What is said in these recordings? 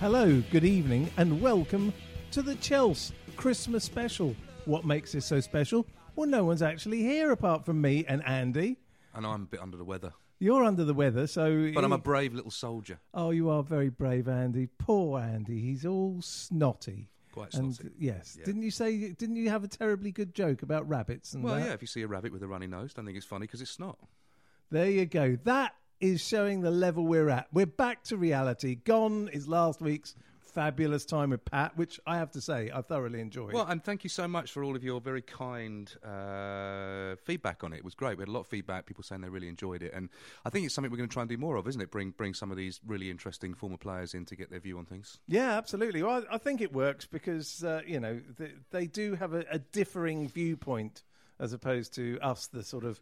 Hello, good evening, and welcome to the Chelsea Christmas special. What makes this so special? Well, no one's actually here apart from me and Andy. And I'm a bit under the weather. You're under the weather, so. But I'm a brave little soldier. Oh, you are very brave, Andy. Poor Andy. He's all snotty. Quite And snotty. yes, Yeah. didn't you say? Didn't you have a terribly good joke about rabbits and Well, that? yeah, if you see a rabbit with a runny nose, don't think it's funny because it's not. There you go. That is showing the level we're at. We're back to reality. Gone is last week's fabulous time with Pat, which I have to say I thoroughly enjoyed. Well, and thank you so much for all of your very kind uh, feedback on it. It was great. We had a lot of feedback, people saying they really enjoyed it. And I think it's something we're going to try and do more of, isn't it? Bring, bring some of these really interesting former players in to get their view on things. Yeah, absolutely. Well, I I think it works because uh, you know they, they do have a, a differing viewpoint as opposed to us, the sort of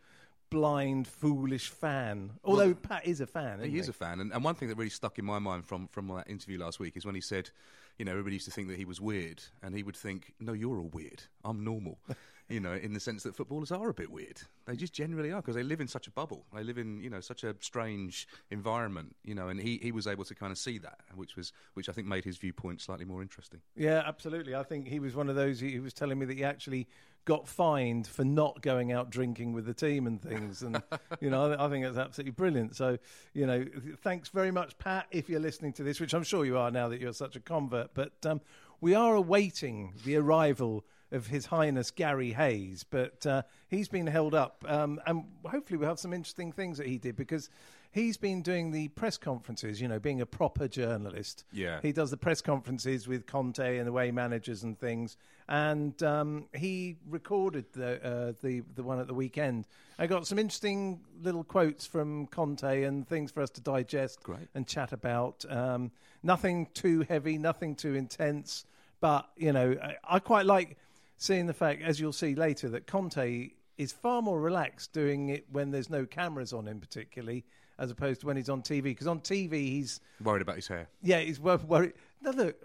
blind, foolish fan. Although Pat is a fan. Isn't He is a fan, and, and one thing that really stuck in my mind from from that interview last week is when he said, you know, everybody used to think that he was weird, and he would think, no, you're all weird. I'm normal. you know, in the sense that footballers are a bit weird. They just generally are because they live in such a bubble. They live in you know such a strange environment. You know, and he, he was able to kind of see that, which was which I think made his viewpoint slightly more interesting. Yeah, absolutely. I think he was one of those. He, was telling me that he actually got fined for not going out drinking with the team and things. And you know, I, I think that's absolutely brilliant. So you know, thanks very much, Pat, if you're listening to this, which I'm sure you are now that you're such a convert. But um, we are awaiting the arrival of His Highness Gary Hayes, but uh, he's been held up, um, and hopefully we'll have some interesting things that he did because. He's been doing the press conferences, you know, being a proper journalist. Yeah. He does the press conferences with Conte and away managers and things. And um, he recorded the, uh, the the one at the weekend. I got some interesting little quotes from Conte and things for us to digest Great. and chat about. Um, nothing too heavy, nothing too intense. But you know, I, I quite like seeing the fact, as you'll see later, that Conte is far more relaxed doing it when there's no cameras on him, particularly as opposed to when he's on TV. Because on TV, he's Worried about his hair. yeah, he's wor- worried. Now look,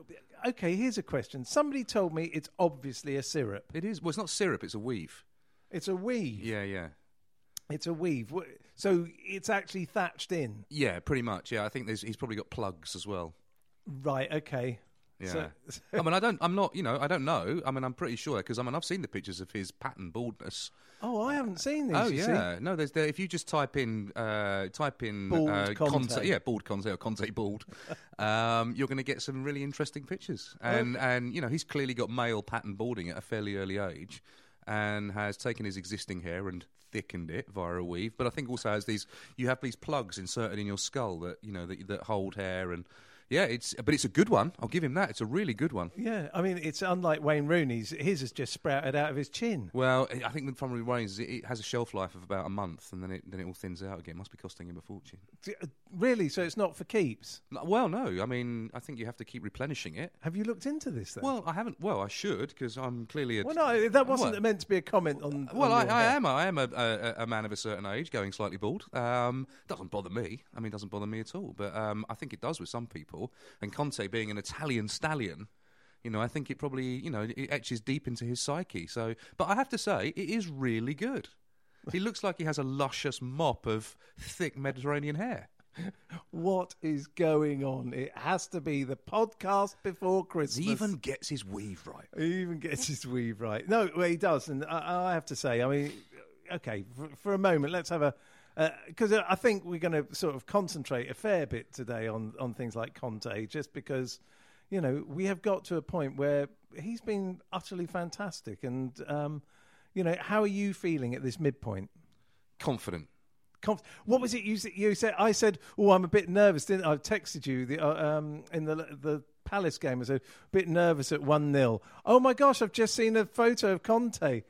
okay. Here's a question. Somebody told me it's obviously a syrup. It is. Well, it's not syrup. It's a weave. It's a weave. Yeah, yeah. It's a weave. So it's actually thatched in. Yeah, pretty much. Yeah, I think there's, he's probably got plugs as well. Right. Okay. Yeah. So- I mean, I don't. I'm not. You know, I don't know. I mean, I'm pretty sure because I mean, I've seen the pictures of his pattern baldness. Oh, I haven't seen these. Oh you see. yeah, no. There's there. If you just type in, uh, type in Bald uh, Conte. yeah, bald Conte or Conte bald, um, you're going to get some really interesting pictures. And and you know, he's clearly got male pattern balding at a fairly early age, and has taken his existing hair and thickened it via a weave. But I think also has these. You have these plugs inserted in your skull that you know that, that hold hair and. Yeah, it's but it's a good one. I'll give him that. It's a really good one. Yeah. I mean, it's unlike Wayne Rooney's. His has just sprouted out of his chin. Well, I think the problem with Wayne's is it, it has a shelf life of about a month, and then it then it all thins out again. It Must be costing him a fortune. D- uh, Really? So it's not for keeps. No, Well, no. I mean, I think you have to keep replenishing it. Have you looked into this? Then? Well, I haven't. Well, I should because I'm clearly a. well, no, that wasn't Well- meant to be a comment on. Well, on I, your I hair. am. I am a, a, a man of a certain age, going slightly bald. Um, doesn't bother me. I mean, it doesn't bother me at all. But um, I think it does with some people. And Conte being an Italian stallion, you know, I think it probably, you know, it etches deep into his psyche. So, but I have to say, it is really good. He looks like he has a luscious mop of thick Mediterranean hair. What is going on? It has to be the podcast before Christmas. He even gets his weave right. He even gets his weave right. No, well, he does, and I, I have to say, I mean, okay, for, for a moment, let's have a because uh, I think we're going to sort of concentrate a fair bit today on on things like Conte, just because you know we have got to a point where he's been utterly fantastic, and um, you know, how are you feeling at this midpoint? Confident. Conf- what was it you you said? I said, "Oh, I'm a bit nervous." Didn't I? I texted you the, uh, um, in the the Palace game. I said, "A bit nervous at one 0 Oh my gosh! I've just seen a photo of Conte.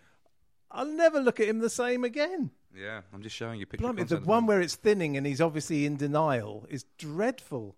I'll never look at him the same again. Yeah, I'm just showing you pictures. Blimey, the one where it's thinning and he's obviously in denial is dreadful.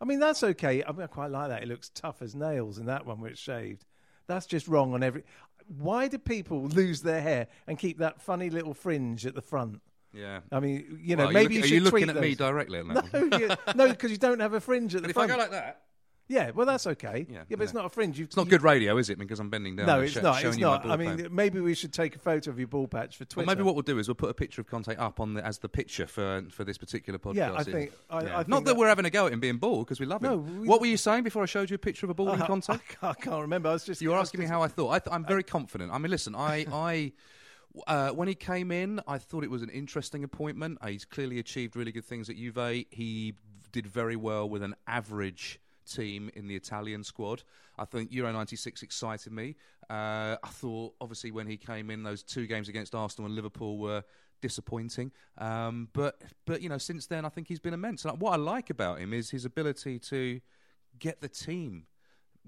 I mean, that's okay. I mean, I quite like that. It looks tough as nails in that one where it's shaved. That's just wrong on every. Why do people lose their hair and keep that funny little fringe at the front? Yeah. I mean, you know, well, maybe you, look, you should are you looking at those. me directly on that No, one. you, no, because you don't have a fringe at But the if front. If I go like that, yeah, well, that's okay. Yeah, Yeah, but it's not a fringe. You've, it's not good radio, is it? Because I'm bending down. No, and it's not. showing It's you my not. ball I mean, maybe we should take a photo of your ball patch for Well, Twitter. maybe what we'll do is we'll put a picture of Conte up on the, as the picture for for this particular podcast. Yeah, I think- I- I think not that, that- we're having a go at him being bald because we love him. No, we- what were you saying before I showed you a picture of a balding I, Conte? I, can't- I can't remember. I was just. You were I was asking me just- how I thought. I th- I'm very confident. I mean, listen, I, I, uh, when he came in, I thought it was an interesting appointment. Uh, he's clearly achieved really good things at Juve. He did very well with an average team in the Italian squad. I think Euro '96 excited me. Uh, I thought, obviously, when he came in, those two games against Arsenal and Liverpool were disappointing. Um, but, but you know, since then, I think he's been immense. And what I like about him is his ability to get the team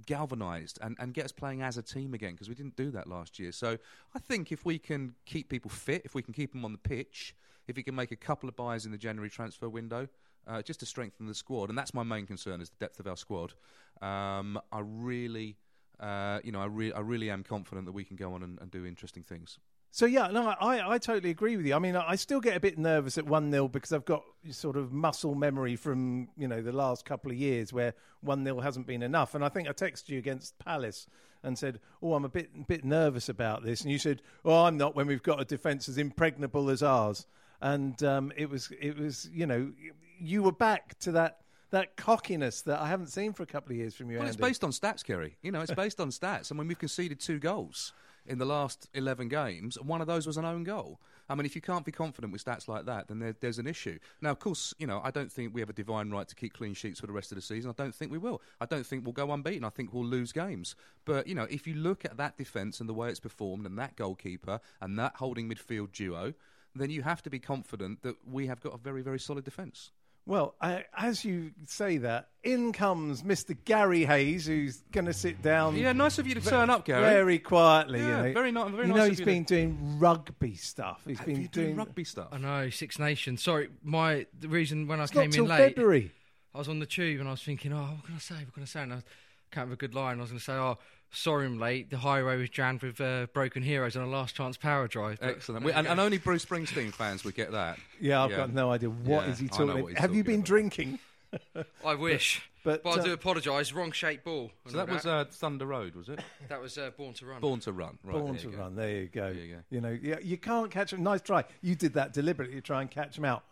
galvanised and, and get us playing as a team again because we didn't do that last year. So I think if we can keep people fit, if we can keep them on the pitch, if we can make a couple of buys in the January transfer window, uh, just to strengthen the squad, and that's my main concern is the depth of our squad. Um, I really, uh, you know, I, re- I really am confident that we can go on and, and do interesting things. So yeah, no, I, I totally agree with you. I mean, I still get a bit nervous at one 0 because I've got sort of muscle memory from you know the last couple of years where one 0 hasn't been enough. And I think I texted you against Palace and said, "Oh, I'm a bit bit nervous about this," and you said, "Oh, I'm not." When we've got a defence as impregnable as ours, and um, it was it was you know you were back to that. That cockiness that I haven't seen for a couple of years from you, Well, it's based on stats, Ceri. You know, it's based on stats. And when we've conceded two goals in the last 11 games, and one of those was an own goal. I mean, if you can't be confident with stats like that, then there, there's an issue. Now, of course, you know, I don't think we have a divine right to keep clean sheets for the rest of the season. I don't think we will. I don't think we'll go unbeaten. I think we'll lose games. But, you know, if you look at that defence and the way it's performed, and that goalkeeper, and that holding midfield duo, then you have to be confident that we have got a very, very solid defence. Well, I, as you say that, in comes Mr. Gary Hayes, who's going to sit down. Yeah, nice of you to turn up, Gary. Very quietly, Yeah, you know. very ni- very you nice know, of he's you been doing rugby stuff. He's Have been you doing rugby stuff? I know Six Nations. Sorry, my the reason when I It's came not in till late, February. I was on the tube and I was thinking, oh, what can I say? What can I say? And I can't have a good line. I was going to say, oh, sorry, I'm late. The highway was jammed with uh, broken heroes on a last chance power drive. Excellent. We, and, and only Bruce Springsteen fans would get that. Yeah, I've Yeah. got no idea what Yeah, is he talking. what he's Have you been about. drinking? I wish. But, But, I uh, do apologise. Wrong shaped ball. So know that was uh, Thunder Road, was it? that was uh, Born to Run. Born to Run. Right, Born to go. run. There you go. There you go. You know, yeah, you can't catch him. Nice try. You did that deliberately to try and catch him out.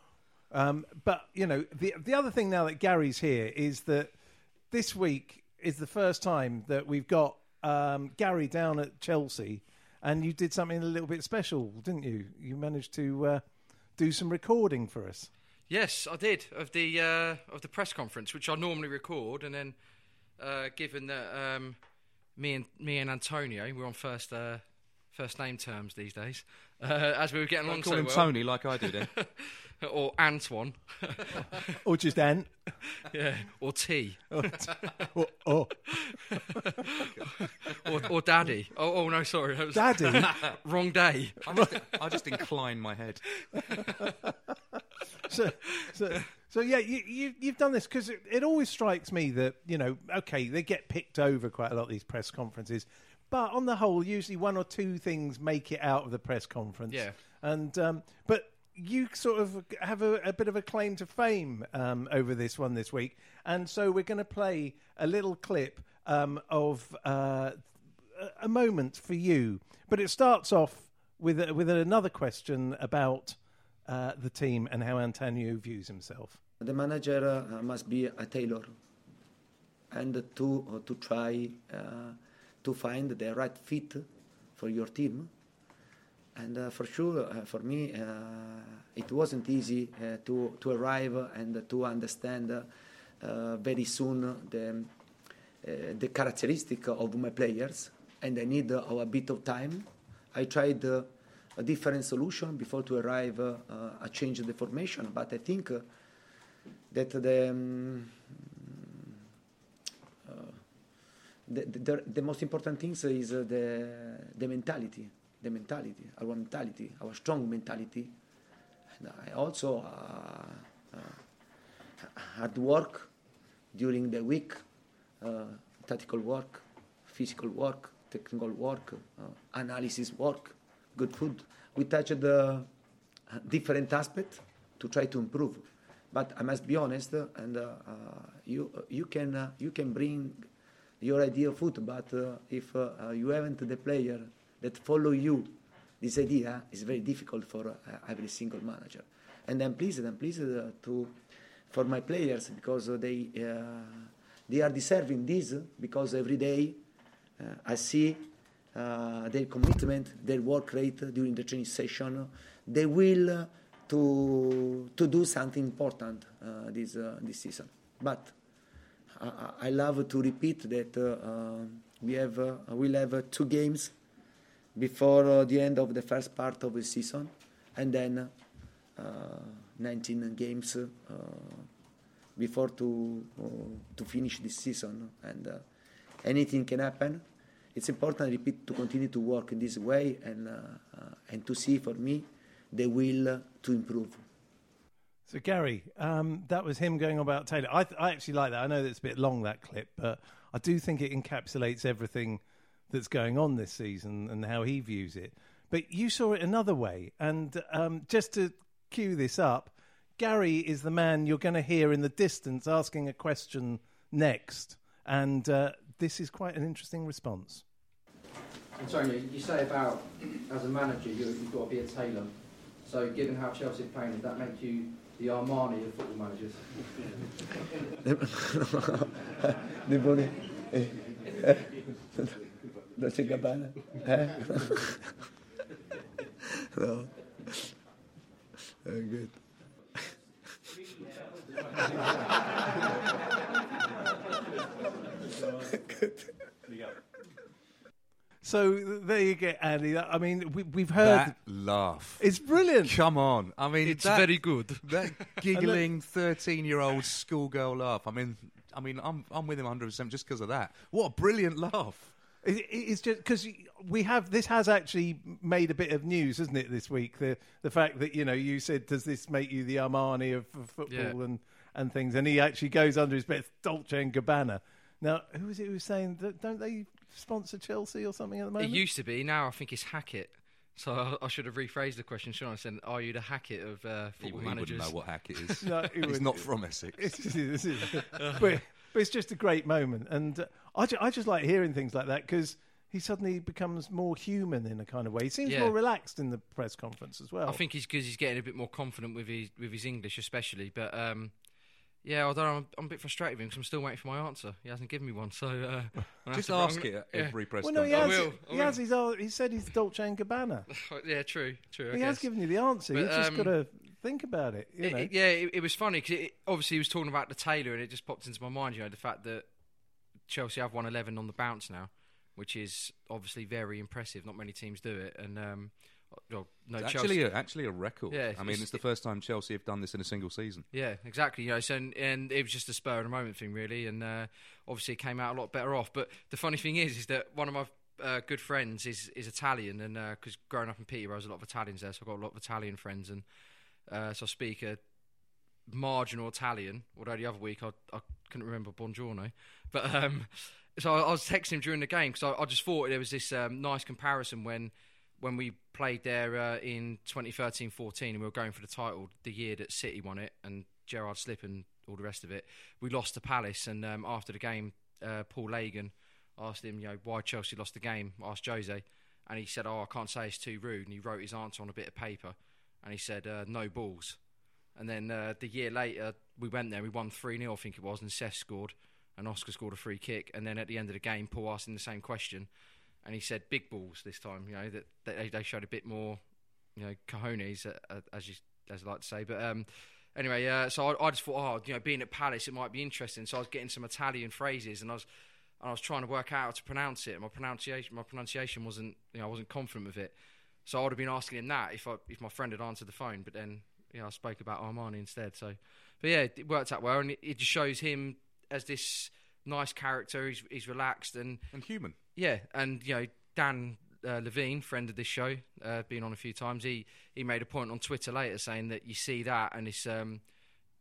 Um, but you know, the the other thing now that Gary's here is that this week is the first time that we've got um, Gary down at Chelsea, and you did something a little bit special, didn't you? You managed to uh, do some recording for us. Yes, I did of the uh, of the press conference, which I normally record, and then uh, given that um, me and me and Antonio we're on first uh, first name terms these days, uh, as we were getting along Call so him well, Tony like I do then. or Antoine, Or just Ant. yeah, or T, or, or or, or Daddy. Oh, oh no, sorry, that was Daddy. wrong day. I just, I just incline my head. so, so, so yeah, you, you, you've done this because it, it always strikes me that you know, okay, they get picked over quite a lot of these press conferences, but on the whole, usually one or two things make it out of the press conference. Yeah. and um, but you sort of have a, a bit of a claim to fame um, over this one this week, and so we're going to play a little clip um, of uh, a- moment for you, but it starts off with with another question about uh, the team and how Antonio views himself. The manager uh, must be a tailor, and to to try uh, to find the right fit for your team. And uh, for sure, uh, for me, it wasn't easy to to arrive and to understand very soon the the characteristic of my players, and I need a bit of time. I tried a different solution before to arrive uh, a change the formation. But I think uh, that the, um, uh, the, the, the, most important thing is the, the mentality, the mentality, our mentality, our strong mentality. And I also hard work during the week, tactical work, physical work, technical work, analysis work good food. We touched the different aspects to try to improve. But I must be honest, and uh, uh, you you can uh, you can bring your idea of food, but uh, if uh, uh, you haven't the player that follow you, this idea is very difficult for every single manager. And I'm pleased, I'm pleased to for my players because they they are deserving this because every day I see uh, their commitment, their work rate during the training session, they will uh, to to do something important uh, this uh, this season. But I, I love to repeat that uh, we have we'll have two games before the end of the first part of the season, and then 19 games before to to finish this season, and anything can happen it's important, I repeat, to continue to work in this way and, uh, uh, and to see for me the will to improve. So, Gary, um, that was him going on about Taylor. I, th- I actually like that. I know that it's a bit long, that clip, but I do think it encapsulates everything that's going on this season and how he views it. But you saw it another way. And um, just to cue this up, Gary is the man you're going to hear in the distance asking a question next. And uh, this is quite an interesting response. Antonio, you say about as a manager you, have got to be a tailor. So, given how Chelsea are playing, does that make you the Armani of football managers? Nebone. Dolce Gabbana. Eh? no. Very good. good. So there you get, Andy. I mean, we, have heard that laugh. It's brilliant. Come on, I mean, it's that, very good. That giggling thirteen-year-old schoolgirl laugh. I mean, I mean, I'm I'm with him 100 percent just because of that. What a brilliant laugh! It, it's just because we have this has actually made a bit of news, hasn't it? This week, the the fact that you know you said, does this make you the Armani of, of football yeah. and and things? And he actually goes under his bed, Dolce and Gabbana. Now, who was it who was saying that don't they sponsor Chelsea or something at the moment? It used to be. Now I think it's Hackett. So I, I should have rephrased the question, should I? said, "Are you the Hackett of uh, football he, managers?" He wouldn't know what Hackett is. no, he He's not from Essex. It's, but, but, it's just a great moment, and uh, I, ju- I just like hearing things like that because he suddenly becomes more human in a kind of way. He seems yeah. more relaxed in the press conference as well. I think he's because he's getting a bit more confident with his with his English, especially. But um, yeah, although I'm, I'm a bit frustrated with him because I'm still waiting for my answer. He hasn't given me one, so uh, just ask it at every press conference. well, no, he has. I will, I he, has his, uh, he said he's Dolce and Gabbana. yeah, true, true. he has given you the answer. But, You've just um, got to think about it. You it, know? It, yeah, it, it, was funny because obviously he was talking about the tailor, and it just popped into my mind. You know, the fact that Chelsea have won 11 on the bounce now, which is obviously very impressive. Not many teams do it, and um, well, no, it's actually a, actually a record. Yeah, I mean, it's, it's the first time Chelsea have done this in a single season. Yeah, exactly. You know, so and, and it was just a spur of the moment thing, really, and uh, obviously it came out a lot better off. But the funny thing is, is that one of my uh, good friends is is Italian, and because uh, growing up in Peterborough, there's a lot of Italians there, so I've got a lot of Italian friends, and uh, so I speak a marginal Italian. Although the other week I, I couldn't remember Buongiorno, but um, so I, I, was texting him during the game because I, I, just thought there was this um, nice comparison when when we played there uh, in 2013-14 and we were going for the title the year that City won it and Gerrard slip and all the rest of it, we lost to Palace. And um, after the game, uh, Paul Lagan asked him, you know, why Chelsea lost the game. Asked Jose, and he said, "Oh, I can't say it's too rude," and he wrote his answer on a bit of paper, and he said, uh, "No balls." And then uh, the year later, we went there, we won three 0 I think it was, and Cesc scored, and Oscar scored a free kick, and then at the end of the game, Paul asked him the same question, and he said, "Big balls this time." You know that, they, they showed a bit more, you know, cojones, uh, uh, as you as I like to say, but. Um, Anyway, uh, so I, I just thought, oh, you know, being at Palace, it might be interesting. So I was getting some Italian phrases, and I was and I was trying to work out how to pronounce it. My pronunciation, my pronunciation wasn't, you know, I wasn't confident with it. So I would have been asking him that if I, if my friend had answered the phone. But then, you know, I spoke about Armani instead. So, but yeah, it worked out well, and it, it just shows him as this nice character. He's he's relaxed and And human. yeah, and you know Dan uh, Levene, friend of this show, uh, been on a few times. He he made a point on Twitter later saying that you see that and it's um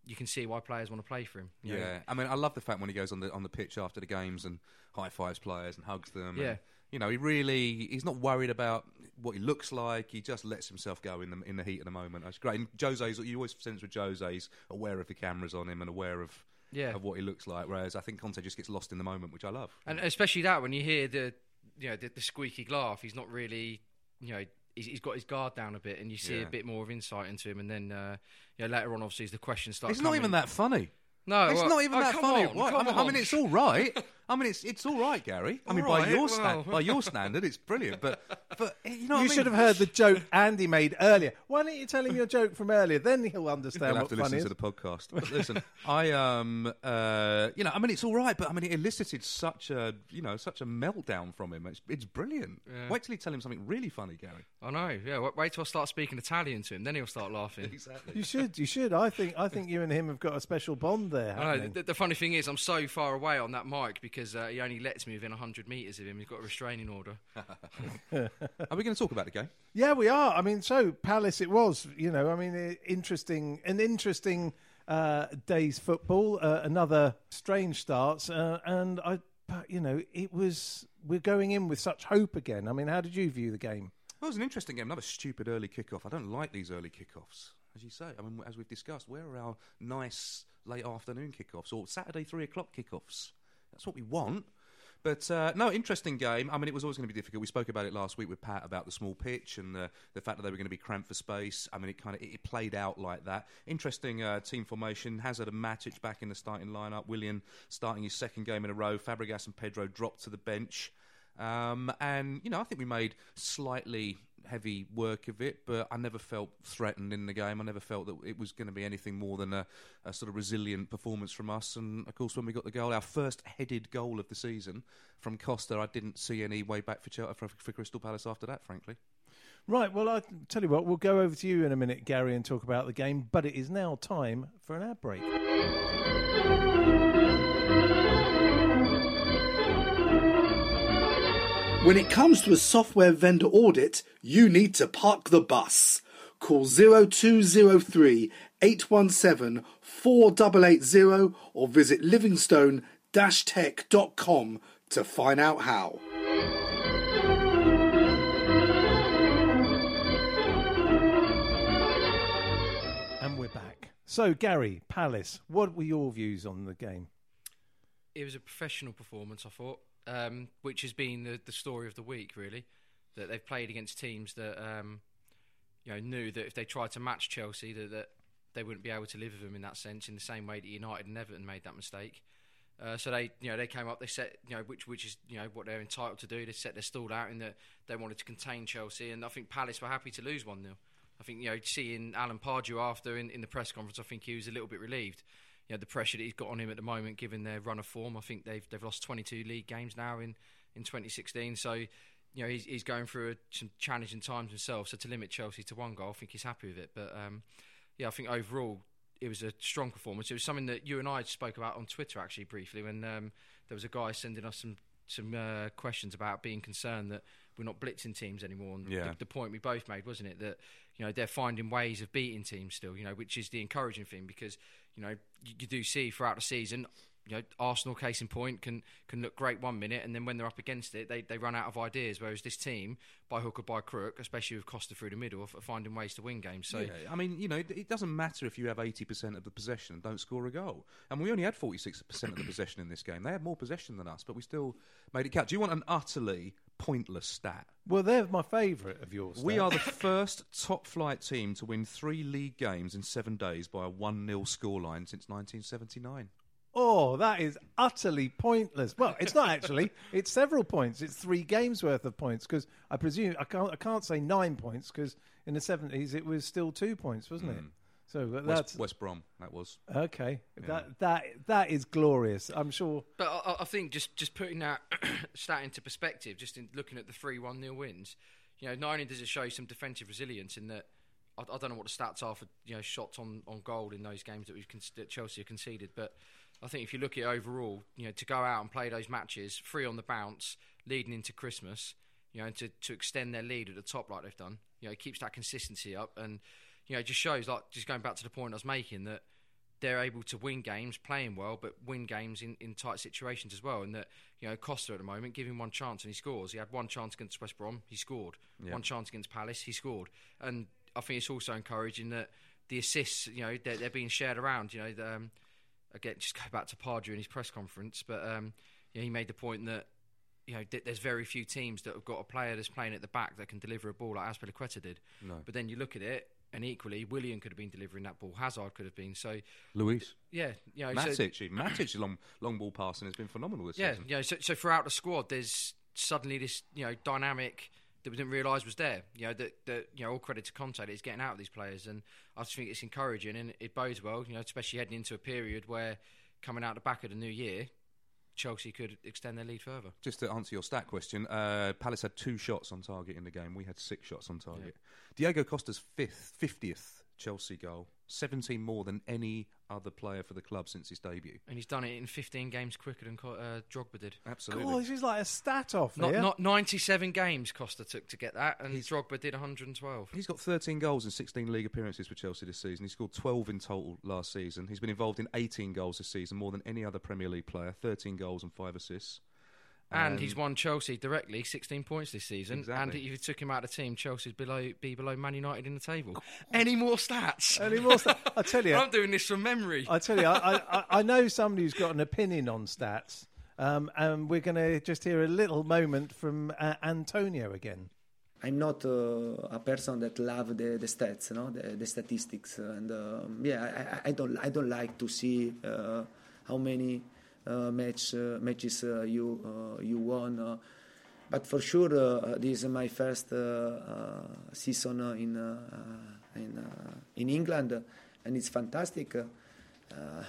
you can see why players want to play for him. you know. Yeah, I mean, I love the fact when he goes on the on the pitch after the games and high fives players and hugs them. Yeah. and, you know, he really he's not worried about what he looks like. He just lets himself go in the in the heat of the moment. That's great. And Jose's you always sense with Jose's aware of the cameras on him and aware of Yeah. of what he looks like. Whereas I think Conte just gets lost in the moment, which I love. And especially that when you hear the you know the, the squeaky laugh, he's not really you know he's, got his guard down a bit, and you see Yeah. a bit more of insight into him. And then uh, you know, later on, obviously, as the questions start, It's not even that funny. No, it's well- not even oh, that funny. on, I, mean, I mean, on. it's all right. I mean, it's it's all right, Gary. I mean, All by right, your well. by your standard, it's brilliant. But but you know, what I You mean? should have heard the joke Andy made earlier. Why don't you tell him your joke from earlier? Then he'll understand You'll have to listen is. to the podcast. But listen, I um uh you know I mean it's all right, but I mean it elicited such a you know such a meltdown from him. It's it's brilliant. Yeah. Wait till you tell him something really funny, Gary. I know. Yeah, wait, wait till I start speaking Italian to him, then he'll start laughing. Exactly. You should. You should. I think. I think you and him have got a special bond there. I know. The, the funny thing is, I'm so far away on that mic because uh, he only lets me within 100 metres of him. He's got a restraining order. Are we going to talk about the game? Yeah, we are. I mean, so Palace it was. You know, I mean, interesting, an interesting uh, day's football. Uh, another strange starts, uh, and I, but you know, it was. We're going in with such hope again. I mean, how did you view the game? Well, it was an interesting game. Another stupid early kickoff. I don't like these early kickoffs, as you say. I mean, as we've discussed, where are our nice late afternoon kickoffs or Saturday three o'clock kickoffs? That's what we want. But uh, no, interesting game. I mean, it was always going to be difficult. We spoke about it last week with Pat about the small pitch and the, the fact that they were going to be cramped for space. I mean, it kind of it, played out like that. Interesting uh, team formation. Hazard and Matic back in the starting lineup. Willian starting his second game in a row. Fabregas and Pedro dropped to the bench. Um, and you know, I think we made slightly heavy work of it, but I never felt threatened in the game. I never felt that it was going to be anything more than a, a sort of resilient performance from us. And of course, when we got the goal, our first headed goal of the season from Costa, I didn't see any way back for, Chel- for, for Crystal Palace after that, frankly. Right. Well, I tell you what. We'll go over to you in a minute, Gary, and talk about the game. But it is now time for an ad break. When it comes to a software vendor audit, you need to park the bus. Call 0203 817 4880 or visit livingstone-tech.com to find out how. And we're back. So, Gary, Palace. What were your views on the game? It was a professional performance, I thought, um, which has been the, the story of the week, really. That they've played against teams that um, you know knew that if they tried to match Chelsea, that, that they wouldn't be able to live with them in that sense. In the same way that United and Everton made that mistake. Uh, so they, you know, they came up. They set, you know, which which is you know what they're entitled to do. They set their stall out in that they wanted to contain Chelsea, and I think Palace were happy to lose one 0 I think you know seeing Alan Pardew after in, in the press conference, I think he was a little bit relieved. You know the pressure that he's got on him at the moment, given their run of form. I think they've they've lost 22 league games now in, in 2016. So you know he's he's going through a, some challenging times himself. So to limit Chelsea to one goal, I think he's happy with it. But um, yeah, I think overall it was a strong performance. It was something that you and I spoke about on Twitter actually briefly when um, there was a guy sending us some some uh, questions about being concerned that we're not blitzing teams anymore. And Yeah. the, the point we both made, wasn't it, that you know they're finding ways of beating teams still. You know, which is the encouraging thing because you know you, you do see throughout the season. You know, Arsenal, case in point, can can look great one minute, and then when they're up against it, they, they run out of ideas. Whereas this team, by hook or by crook, especially with Costa through the middle, are finding ways to win games. So yeah, I mean, you know, it, doesn't matter if you have 80% of the possession and don't score a goal. And we only had 46% of the possession in this game. They had more possession than us, but we still made it count. Do you want an utterly pointless stat. Well, they're my favourite of yours. We are the first top flight team to win three league games in seven days by a 1 0 scoreline since 1979. Oh, that is utterly pointless. Well, it's not actually. it's several points. It's three games worth of points because I presume I can't. I can't say nine points because in the seventies it was still two points, wasn't it? Hmm. So that's West, West Brom, that was. okay. That that that is glorious. I'm sure. But I, I think just, just putting that stat into perspective, just in looking at the three one 0 wins, you know, not only does it show some defensive resilience in that I, I don't know what the stats are for you know shots on, on goal in those games that we've con- that Chelsea have conceded, but I think if you look at it overall, you know, to go out and play those matches free on the bounce, leading into Christmas, you know, and to, to extend their lead at the top like they've done, you know, it keeps that consistency up and you know, it just shows like just going back to the point I was making that they're able to win games playing well, but win games in, in tight situations as well. And that, you know, Costa at the moment, give him one chance and he scores. He had one chance against West Brom, he scored. One chance against Palace, he scored. And I think it's also encouraging that the assists, you know, they're, they're being shared around. You know, the, um, again, just go back to Pardew in his press conference, but um, you know, he made the point that you know th- there's very few teams that have got a player that's playing at the back that can deliver a ball like Azpilicueta did. No. But then you look at it, and equally, Willian could have been delivering that ball. Hazard could have been. So Luis. yeah, you know, so, Matic, even. Matic, long, long ball passing has been phenomenal this yeah, season. you know, so, so throughout the squad, there's suddenly this you know dynamic that we didn't realise was there. You know that, that you know all credit to Conte that he's getting out of these players, and I just think it's encouraging and it bodes well. You know, especially heading into a period where coming out the back of the new year, Chelsea could extend their lead further. Just to answer your stat question, uh, Palace had two shots on target in the game. We had six shots on target. Diego Costa's fifth, fiftieth Chelsea goal, seventeen more than any other player for the club since his debut. And he's done it in 15 games quicker than Co- uh, Drogba did. Absolutely. God, this is like a stat off Not, here. not 97 games Costa took to get that, and he's, Drogba did 112. He's got 13 goals in 16 league appearances for Chelsea this season. He scored 12 in total last season. He's been involved in 18 goals this season, more than any other Premier League player. 13 goals and five assists. And Um, he's won Chelsea directly 16 points this season. Exactly. And if you took him out of the team, Chelsea'd below, be below Man United in the table. Any more stats? Any more sta- I tell you, I'm doing this from memory. I tell you, I, I, I know somebody who's got an opinion on stats, um, and we're going to just hear a little moment from uh, Antonio again. I'm not uh, a person that love the, the stats, no, the, the statistics, and um, yeah, I, I don't I don't like to see uh, how many match uh, matches uh, you uh, you won. Uh, but for sure, uh, this is my first uh, uh, season uh, in uh, uh, in uh, in England, uh, and it's fantastic. Uh, uh,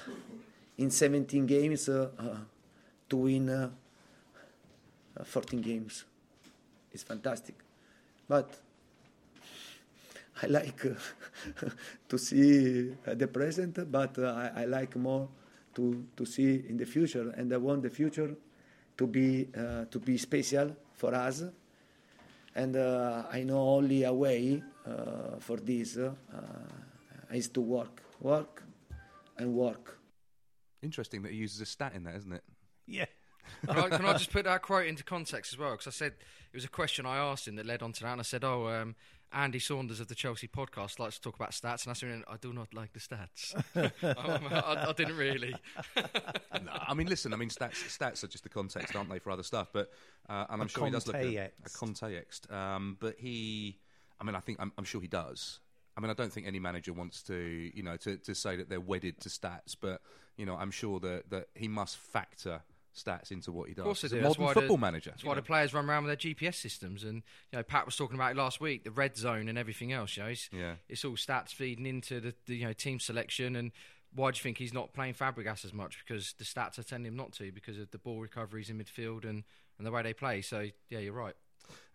in 17 games, uh, uh, to win uh, uh, 14 games, it's fantastic but I like uh, to see uh, the present, but uh, I, I like more to, to see in the future, and I want the future to be uh, to be special for us. And uh, I know only a way uh, for this uh, is to work, work, and work. Interesting that he uses a stat in that, isn't it? Yeah. Can, I, can I just put that quote into context as well? Because I said it was a question I asked him that led on to that, and I said, "Oh, um, Andy Saunders of the Chelsea podcast likes to talk about stats," and I said, "I do not like the stats." Um, I, I didn't really. no, I mean, listen. I mean, stats stats are just the context, aren't they, for other stuff? But uh, and I'm A sure he does look at a context. context. Um, but he, I mean, I think I'm, I'm sure he does. I mean, I don't think any manager wants to, you know, to, to say that they're wedded to stats. But you know, I'm sure that that he must factor stats into what he does. Of course, do. a modern football the, manager. That's why know. the players run around with their GPS systems, and you know, Pat was talking about it last week, the red zone and everything else. You know, it's, Yeah. it's all stats feeding into the, the you know team selection. And why do you think he's not playing Fabregas as much? Because the stats are telling him not to, because of the ball recoveries in midfield and, and the way they play. So yeah, you're right.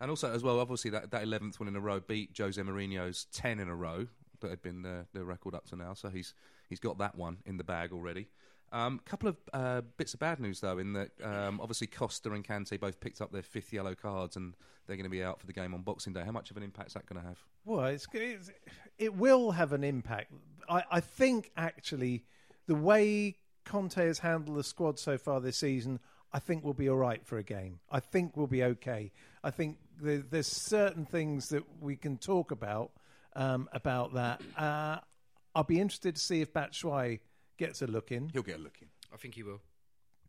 And also, as well, obviously that that eleventh one in a row beat Jose Mourinho's ten in a row that had been the, the record up to now. So he's he's got that one in the bag already. A um, couple of uh, bits of bad news though, in that um, obviously Costa and Kante both picked up their fifth yellow cards, and they're going to be out for the game on Boxing Day. How much of an impact is that going to have? Well, it's, it's, it will have an impact. I, I think actually the way Conte has handled the squad so far this season, I think we'll be all right for a game. I think we'll be okay. I think there, there's certain things that we can talk about um, about that. Uh, I'll be interested to see if Batshuayi gets a look in. He'll get a look in. I think he will.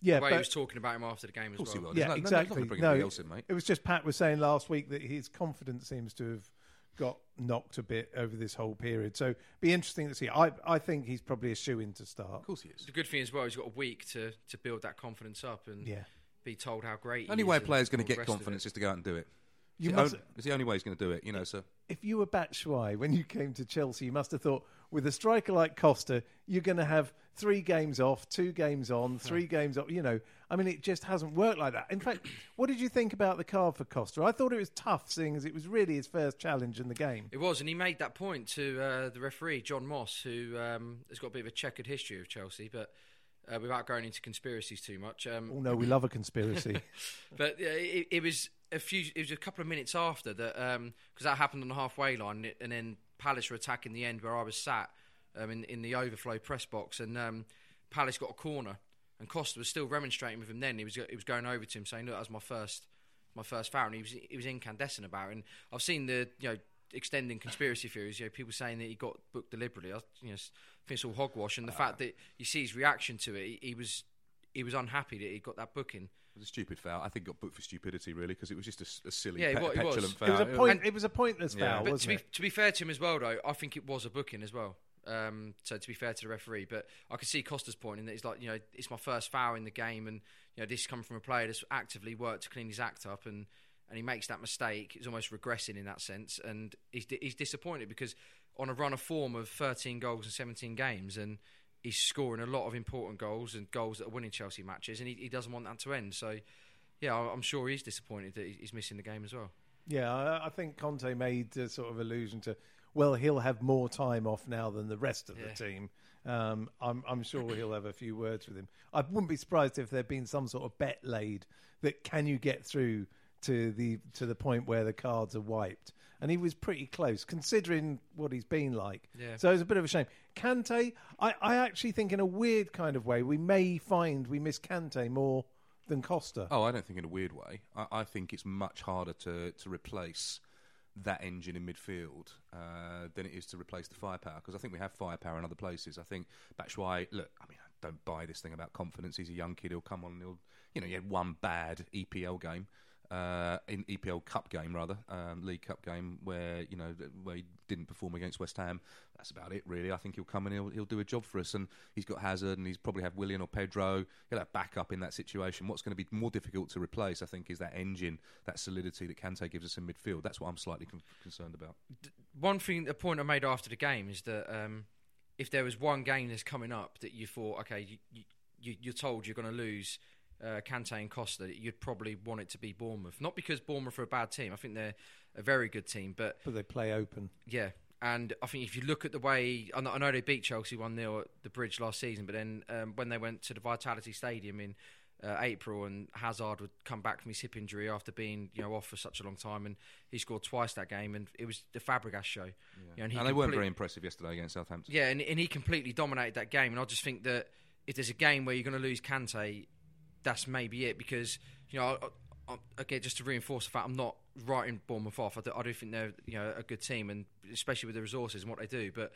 Yeah, the way but- he was talking about him after the game as well. he will. Yeah, no- no- exactly. nothing to no, anybody else in, mate. It was just Pat was saying last week that his confidence seems to have got knocked a bit over this whole period. So be interesting to see. I I think he's probably a shoe in to start. Of course he is. The good thing as well, he's got a week to, to build that confidence up and Yeah. be told how great. The only he way is a player's going to get confidence is to go out and do it. You it's, the must- on- it's the only way he's going to do it, you know. So If you were Batshuayi when you came to Chelsea, you must have thought with a striker like Costa, you're going to have three games off, two games on, three games off. You know, I mean, it just hasn't worked like that. In fact, what did you think about the card for Costa? I thought it was tough, seeing as it was really his first challenge in the game. It was, and he made that point to uh, the referee, John Moss, who um, has got a bit of a checkered history of Chelsea, but uh, without going into conspiracies too much. Um, Oh no, we love a conspiracy. but yeah, it, it was a few. It was a couple of minutes after that because that happened on the halfway line, and then Palace were attacking the end where I was sat um, in in the overflow press box, and um, Palace got a corner, and Costa was still remonstrating with him. Then he was he was going over to him saying, "Look, that was my first my first foul," and he was he was incandescent about it. And I've seen the you know extending conspiracy theories. You know, people saying that he got booked deliberately. I you know think it's all hogwash, and the fact that you see his reaction to it, he, he was he was unhappy that he got that booking. It was a stupid foul. I think got booked for stupidity, really, because it was just a silly, Yeah, pe- it wa- was. petulant foul. it was a point. And- it was a pointless Yeah. foul, But to wasn't be it? to be fair to him as well, though, I think it was a booking as well. Um, so to be fair to the referee, but I could see Costa's point in that he's like, you know, it's my first foul in the game, and you know, this is coming from a player that's actively worked to clean his act up, and and he makes that mistake. He's almost regressing in that sense, and he's di- he's disappointed because on a run of form of 13 goals in 17 games, and he's scoring a lot of important goals and goals that are winning Chelsea matches, and he, he doesn't want that to end. So, yeah, I'm sure he's disappointed that he's missing the game as well. Yeah, I, I think Conte made a sort of allusion to, well, he'll have more time off now than the rest of Yeah. the team. Um, I'm, I'm sure he'll have a few words with him. I wouldn't be surprised if there'd been some sort of bet laid that can you get through to the to the point where the cards are wiped, and he was pretty close considering what he's been like. Yeah. So it's a bit of a shame. Kante, I, I actually think in a weird kind of way we may find we miss Kante more than Costa. Oh, I don't think in a weird way. I, I think it's much harder to, to replace that engine in midfield uh, than it is to replace the firepower because I think we have firepower in other places. I think Batshuayi, look, I mean, I don't buy this thing about confidence. He's a young kid. He'll come on. and He'll, you know, he had one bad EPL game. Uh, in EPL Cup game rather, um, League Cup game where you know where he didn't perform against West Ham. That's about it, really. I think he'll come and he'll he'll do a job for us, and he's got Hazard, and he's probably have Willian or Pedro. He'll have backup in that situation. What's going to be more difficult to replace, I think, is that engine, that solidity that Kante gives us in midfield. That's what I'm slightly con- concerned about. one thing, a point I made after the game is that um, if there was one game that's coming up that you thought, okay, you, you, you're told you're going to lose uh, Kante and Costa, you'd probably want it to be Bournemouth. Not because Bournemouth are a bad team. I think they're a very good team, but But they play open. yeah. And I think if you look at the way, I know, I know they beat Chelsea 1 0 at the bridge last season, but then um, when they went to the Vitality Stadium in uh, April and Hazard would come back from his hip injury after being you know off for such a long time, and he scored twice that game, and it was the Fabregas show. You know, And, he they weren't very impressive yesterday against Southampton. yeah, and, and he completely dominated that game. And I just think that if there's a game where you're going to lose Kante, that's maybe it. Because you know, I, I, again, just to reinforce the fact, I'm not writing Bournemouth off. I do, I do think they're you know a good team, and especially with the resources and what they do. But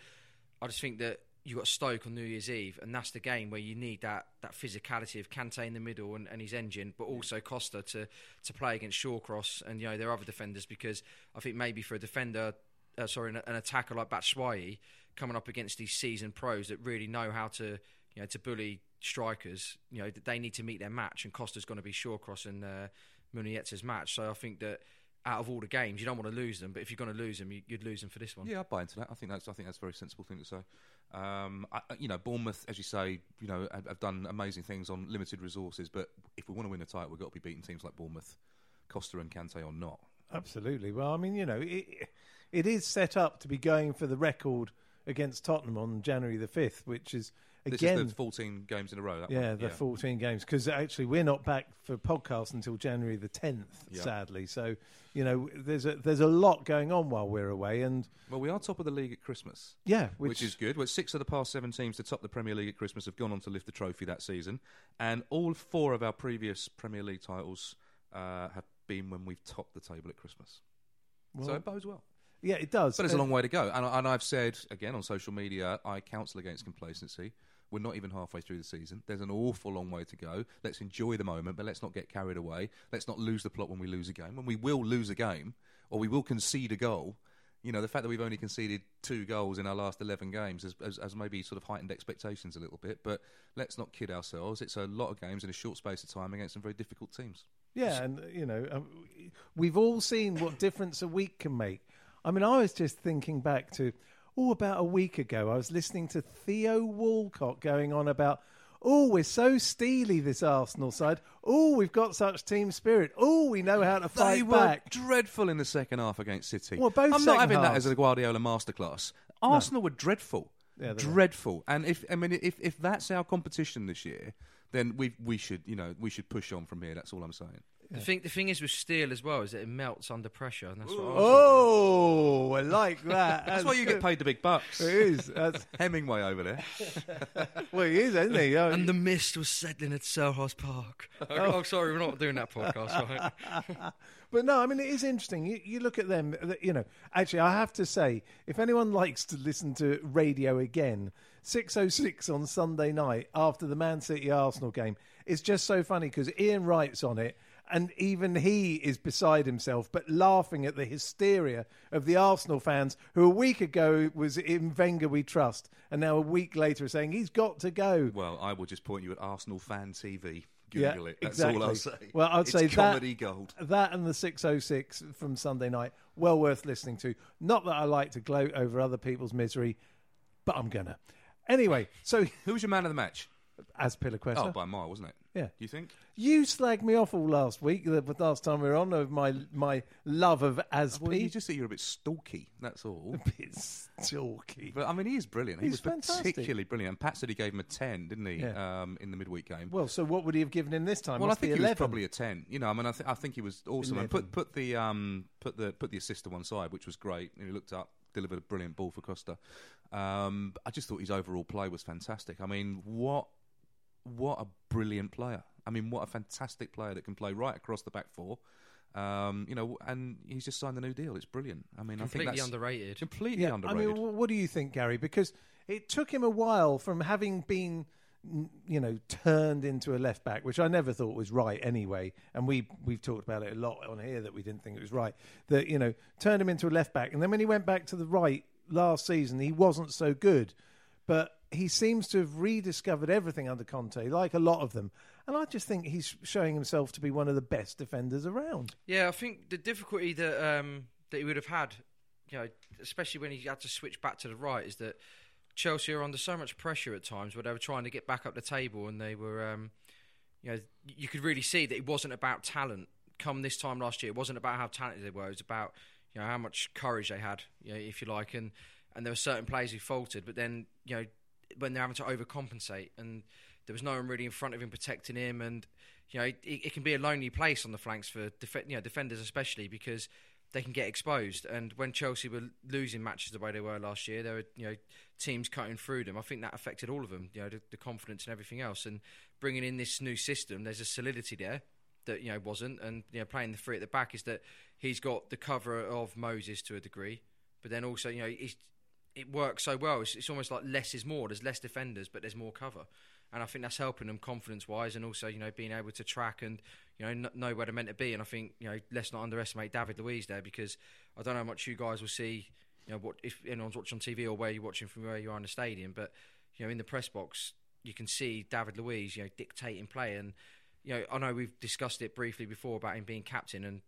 I just think that you got Stoke on New Year's Eve, and that's the game where you need that that physicality of Kante in the middle and, and his engine, but also Costa to to play against Shawcross and you know their other defenders. Because I think maybe for a defender uh, sorry, an, an attacker like Batshuayi coming up against these seasoned pros that really know how to, you know, to bully strikers. You know, that they need to meet their match, and Costa's going to be Shawcross and uh, Muniesa's match. So I think that out of all the games, you don't want to lose them, but if you're going to lose them, you, you'd lose them for this one. Yeah, I buy into that. I think that's I think that's a very sensible thing to say. Um, I, I- you know, Bournemouth, as you say, you know, have, have done amazing things on limited resources. But if we want to win a title, we've got to be beating teams like Bournemouth, Costa and Kante, or not. Absolutely. Well, I mean, you know, it, it is set up to be going for the record against Tottenham on January the 5th, which is, This again, is the 14 games in a row. That yeah, one. the 14 games. Because actually, we're not back for podcast until January the 10th, Yeah. sadly. So, you know, there's a, there's a lot going on while we're away. And Well, we are top of the league at Christmas. yeah, Which, which, is good. Well, six of the past seven teams to top the Premier League at Christmas have gone on to lift the trophy that season, and all four of our previous Premier League titles uh, have been when we've topped the table at Christmas. so it bodes well. Yeah, it does. But there's a Uh, long way to go. And, and I've said, again, on social media, I counsel against complacency. We're not even halfway through the season. There's an awful long way to go. Let's enjoy the moment, but let's not get carried away. Let's not lose the plot when we lose a game. When we will lose a game, or we will concede a goal, you know, the fact that we've only conceded two goals in our last 11 games has, has, has maybe sort of heightened expectations a little bit. But let's not kid ourselves. It's a lot of games in a short space of time against some very difficult teams. Yeah, and you know, um, we've all seen what difference a week can make. I mean, I was just thinking back to, oh, about a week ago, I was listening to Theo Walcott going on about, oh, we're so steely, this Arsenal side. Oh, we've got such team spirit. Oh, we know how to fight They were back. dreadful in the second half against City. Well, both I'm second not having that halves. as a Guardiola masterclass. Arsenal were dreadful, Yeah, they were. dreadful. And if I mean, if if that's our competition this year, then we we should you know we should push on from here. That's all I'm saying. The thing, the thing is with steel as well is that it melts under pressure, and that's what. I was Oh, I like that. That's why you get paid the big bucks. It is. That's, Hemingway over there. well, he is, isn't he? Oh, and the mist was settling at Selhurst Park. Oh. oh, sorry, we're not doing that podcast, right? But no, I mean, it is interesting. You, you look at them, th- you know, actually, I have to say, if anyone likes to listen to radio again, 6.06 on Sunday night after the Man City Arsenal game, it's just so funny because Ian Wright's on it. And even he is beside himself, but laughing at the hysteria of the Arsenal fans who a week ago was in Wenger we trust, and now a week later are saying he's got to go. Well, I will just point you at Arsenal Fan TV. Yeah, Google it. That's exactly. all I'll say. Well, I'd It's say comedy that, gold. That and the 606 from Sunday night, well worth listening to. Not that I like to gloat over other people's misery, but I'm gonna. Anyway, so Who was your man of the match? Azpilicueta, Oh, by a mile, wasn't it? Yeah. Do you think? you slagged me off all last week. The the last time we were on, of my my love of Asp. Well, you just said you're a bit stalky. That's all. It's stalky. But I mean, he is brilliant. He was fantastic. particularly brilliant. And Pat said he gave him a ten, didn't he? Yeah. Um, in the midweek game. Well, so what would he have given him this time? Well, I Must be think he was 11. probably a ten. You know, I mean, I, th- I think he was awesome. And put put the um put the put the assist to one side, which was great. And he looked up, delivered a brilliant ball for Costa. Um, I just thought his overall play was fantastic. I mean, what what a brilliant player. I mean, what a fantastic player that can play right across the back four. Um, you know, and he's just signed a new deal. It's brilliant. I mean, I think that's underrated. completely Yeah, underrated. I mean, what do you think, Gary? Because it took him a while from having been, you know, turned into a left back, which I never thought was right anyway. And we we've talked about it a lot on here that we didn't think it was right. That you know, turned him into a left back, and then when he went back to the right last season, he wasn't so good. But he seems to have rediscovered everything under Conte, like a lot of them. And I just think he's showing himself to be one of the best defenders around. Yeah, I think the difficulty that um, that he would have had, you know, especially when he had to switch back to the right, is that Chelsea are under so much pressure at times where they were trying to get back up the table and they were, um, you know, you could really see that it wasn't about talent. Come this time last year, it wasn't about how talented they were. It was about you know how much courage they had, you know, if you like, and and there were certain players who faltered, but then you know when they're having to overcompensate and there was no one really in front of him protecting him and you know it, it can be a lonely place on the flanks for def- you know defenders especially because they can get exposed. And when Chelsea were losing matches the way they were last year there were you know teams cutting through them. I think that affected all of them you know the, the confidence and everything else. And bringing in this new system there's a solidity there that you know wasn't. And you know playing the three at the back is that he's got the cover of Moses to a degree but then also you know he's it works so well. It's, it's almost like less is more. There's less defenders, but there's more cover, and I think that's helping them confidence wise, and also you know being able to track and you know kn- know where they're meant to be. And I think you know let's not underestimate David Luiz there because I don't know how much you guys will see. You know what if anyone's watching on TV or where you're watching from where you are in the stadium, but you know in the press box you can see David Luiz you know dictating play and. You know, I know we've discussed it briefly before about him being captain, and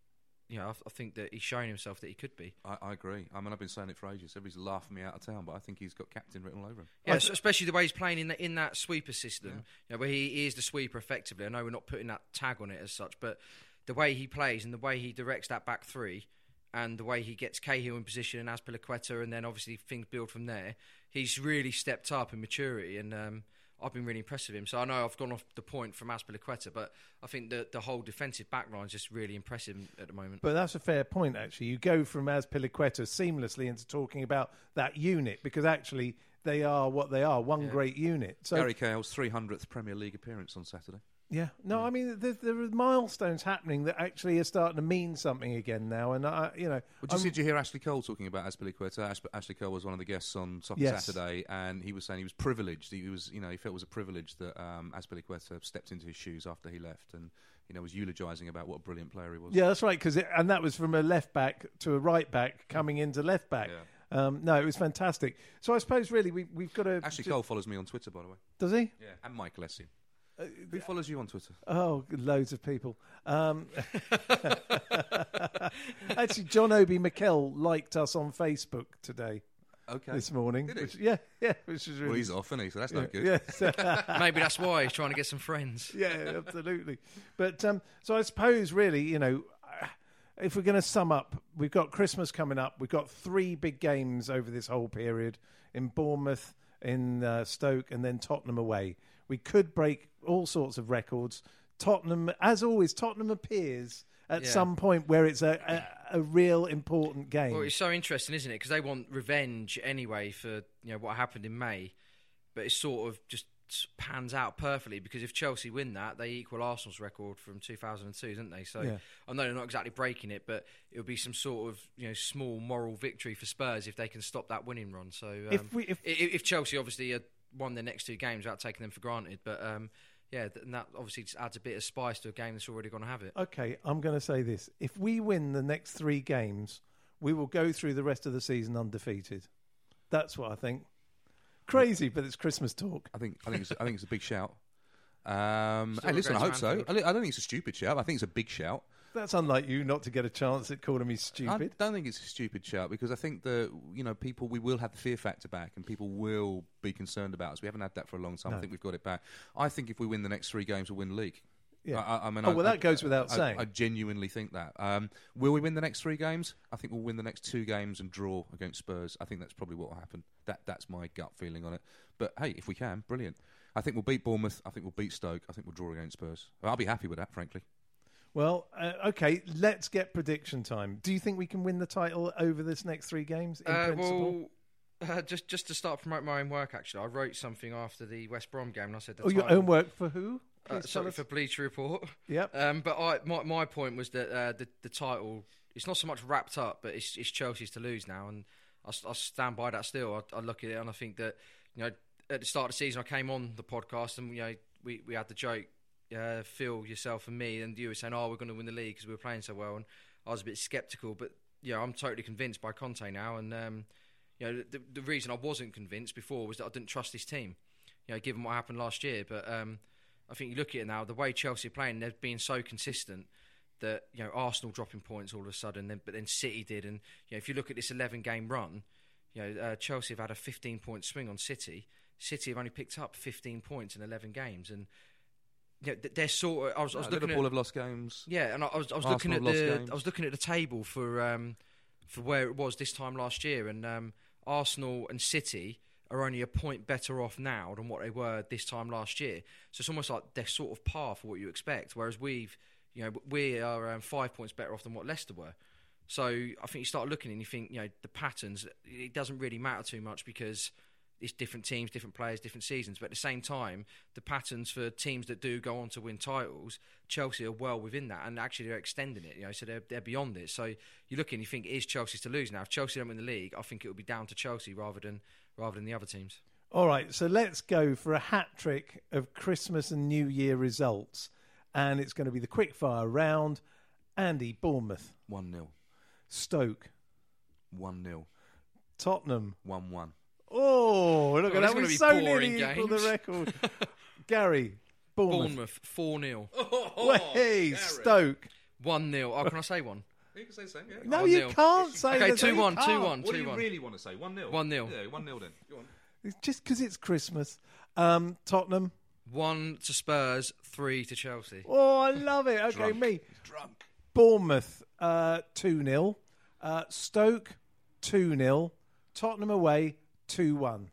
you know, I, I think that he's shown himself that he could be. I, I agree. I mean, I've been saying it for ages. Everybody's laughing me out of town, but I think he's got captain written all over him. Yeah, es- especially the way he's playing in that in that sweeper system, you know, where he, he is the sweeper effectively. I know we're not putting that tag on it as such, but the way he plays and the way he directs that back three, and the way he gets Cahill in position and Azpilicueta, and then obviously things build from there. He's really stepped up in maturity, and um, I've been really impressed with him. So I know I've gone off the point from Azpilicueta, but I think the the whole defensive backline is just really impressive at the moment. But that's a fair point, actually. You go from Azpilicueta seamlessly into talking about that unit because actually they are what they are one great unit. So, Gary Cahill's 300th Premier League appearance on Saturday. Yeah, no, I mean there, there are milestones happening that actually are starting to mean something again now, and I, you know, Well, did you, see, did you hear Ashley Cole talking about Azpilicueta? Ash, Ashley Cole was one of the guests on Soccer Yes. Saturday, and he was saying he was privileged. He was, you know, he felt it was a privilege that um, Azpilicueta stepped into his shoes after he left, and you know, was eulogising about what a brilliant player he was. yeah, that's right, because and that was from a left back to a right back coming into left back. Um, no, it was fantastic. So I suppose really we we've got to. Ashley Cole follows me on Twitter, by the way. Does he? Yeah, and Mike Lessing. Who follows you on Twitter? Oh, loads of people. Um, actually, John Obi Mikel liked us on Facebook today, Okay, this morning. Did? Which, yeah, yeah, which is really. Well, he's off, isn't he? So that's yeah, no good. yes. Maybe that's why he's trying to get some friends. yeah, absolutely. But um, so I suppose, really, you know, if we're going to sum up, we've got Christmas coming up. We've got three big games over this whole period in Bournemouth, in uh, Stoke, and then Tottenham away. We could break all sorts of records. Tottenham, as always, Tottenham appears at Yeah. some point where it's a, a, a real important game. Well, it's so interesting, isn't it? Because they want revenge anyway for you know what happened in May, but it sort of just pans out perfectly because if Chelsea win that, they equal Arsenal's record from 2002, don't they? So Yeah. I know they're not exactly breaking it, but it'll be some sort of you know small moral victory for Spurs if they can stop that winning run. So um, If we- if- if Chelsea obviously had won their next two games without taking them for granted, but um, yeah, th- and that obviously just adds a bit of spice to a game that's already going to have it. Okay, I'm going to say this. If we win the next three games, we will go through the rest of the season undefeated. That's what I think. Crazy, but it's Christmas talk. I think I think it's, I think it's a big shout. Um, hey, listen, I hope so. Anfield. I, li- I don't think it's a stupid shout. I think it's a big shout. That's unlike you not to get a chance at calling me stupid. I don't think it's a stupid shout because I think that you know people we will have the fear factor back and people will be concerned about us. We haven't had that for a long time. I think we've got it back. I think if we win the next three games, we'll win the league. Yeah. I, I, mean, Oh, I- well, that goes without saying. I genuinely think that. Um, will we win the next three games? I think we'll win the next two games and draw against Spurs. I think that's probably what will happen. That that's my gut feeling on it. But hey, if we can, brilliant. I think we'll beat Bournemouth. I think we'll beat Stoke. I think we'll draw against Spurs. I'll be happy with that, frankly. Well, uh, okay, let's get prediction time. Do you think we can win the title over this next three games in Uh, principle? well, uh, just just to start promote my own work, actually, I wrote something after the West Brom game, and I said, oh, your title- own work for who? Uh, sorry for Bleacher Report. Yep. Um, but I, my my point was that uh, the the title it's not so much wrapped up, but it's, it's Chelsea's to lose now, and I, I stand by that still. I, I look at it and I think that you know at the start of the season I came on the podcast and you know we, we had the joke. Uh, Phil, yourself, and me, and you were saying, "Oh, we're going to win the league because we were playing so well." And I was a bit sceptical, but yeah, I'm totally convinced by Conte now. And um, you know, the, the reason I wasn't convinced before was that I didn't trust this team. You know, given what happened last year, but um, I think you look at it now, the way Chelsea are playing, they've been so consistent that you know Arsenal dropping points all of a sudden, then but then City did, and you know if you look at this 11 game run, you know uh, Chelsea have had a 15 point swing on City. City have only picked up 15 points in 11 games, and you know, they're sort of. I was, I was looking Liverpool at have lost games. yeah, and I, I was, I was looking at the games. I was looking at the table for um, for where it was this time last year, and um, Arsenal and City are only a point better off now than what they were this time last year. So it's almost like they're sort of par for what you expect. Whereas we've, you know, we are um, five points better off than what Leicester were. So I think you start looking and you think, you know, the patterns. It doesn't really matter too much because it's different teams, different players, different seasons. But at the same time, the patterns for teams that do go on to win titles, Chelsea are well within that, and actually they're extending it. You know, so they're they're beyond it. So you look and you think, is Chelsea to lose now? If Chelsea don't win the league, I think it will be down to Chelsea rather than rather than the other teams. All right, so let's go for a hat trick of Christmas and New Year results. And it's going to be the quickfire round. Andy, Bournemouth, 1 0. Stoke, 1 0. Tottenham. 1 1. Oh, look Oh, at these that. are gonna We be so boring nearly equal the record. Gary, Bournemouth. Bournemouth four 0 Way, Stoke. one 0 Oh, can I say one? You can say the same, yeah. No, One you nil. can't say Okay, that. two You one, two can't. one. What do you 2-1. really want to say? 1 0? 1-0. Yeah, 1 0 then. Go on. It's just because it's Christmas. Um, Tottenham. One to Spurs, three to Chelsea. Oh, I love it. Okay, Drunk. me. Drunk. Bournemouth, uh, 2 0. Uh, Stoke, 2 0. Tottenham away, 2 1.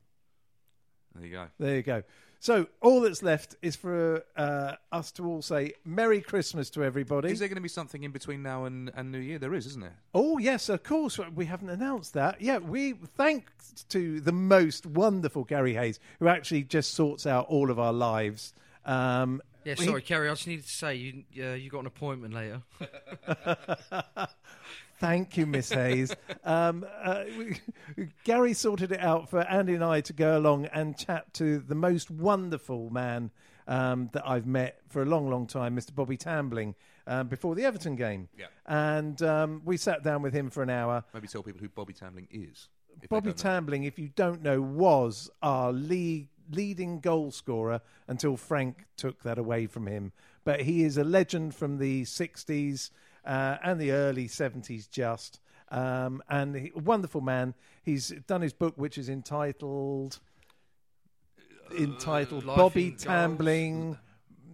There you go. There you go. So all that's left is for uh, us to all say Merry Christmas to everybody. Is there going to be something in between now and, and New Year? There is, isn't there? Oh yes, of course. We haven't announced that. Yeah, we thanks to the most wonderful Gary Hayes, who actually just sorts out all of our lives. Um, Yeah, he- sorry, Ceri. I just needed to say you uh, you got an appointment later. Thank you, Miss Hayes. Um, uh, Gary sorted it out for Andy and I to go along and chat to the most wonderful man um, that I've met for a long, long time, Mr. Bobby Tambling, um, before the Everton game. Yeah. And um, we sat down with him for an hour. Maybe tell people who Bobby Tambling is. Bobby. Tambling, if you don't know, was our league, leading goal scorer until Frank took that away from him. But he is a legend from the 60s uh, and the early 70s, just. Um, and he, a wonderful man. He's done his book, which is entitled. Entitled Life Bobby. Tambling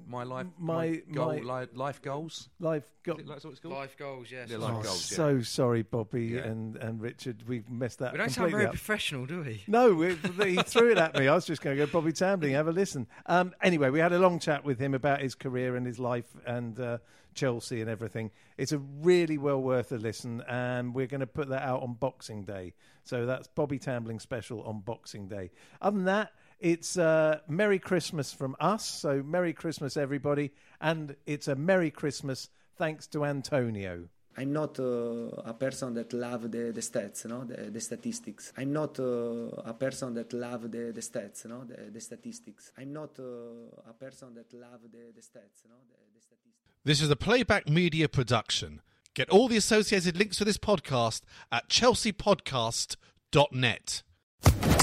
My life, My- my, goal, my- life goals. Life. Go- it- That's what it's called. Life goals, yes. Yeah, life Oh, goals. yeah. so sorry, Bobby Yeah. and, and Richard. We've messed that We don't sound very up. professional, do we? No, we, he threw it at me. I was just going to go, Bobby Tambling, have a listen. Um, anyway, we had a long chat with him about his career and his life and uh, Chelsea and everything. It's a really well worth a listen, and we're going to put that out on Boxing Day. So that's Bobby Tambling special on Boxing Day. Other than that, it's uh, Merry Christmas from us. So Merry Christmas, everybody, and it's a Merry Christmas thanks to Antonio. I'm not uh, a person that love the, the stats, no, the, the statistics. I'm not uh, a person that love the, the stats, no, the, the statistics. I'm not uh, a person that love the, the stats, no, the, the statistics. This is a playback media production. Get all the associated links for this podcast at chelseapodcast.net.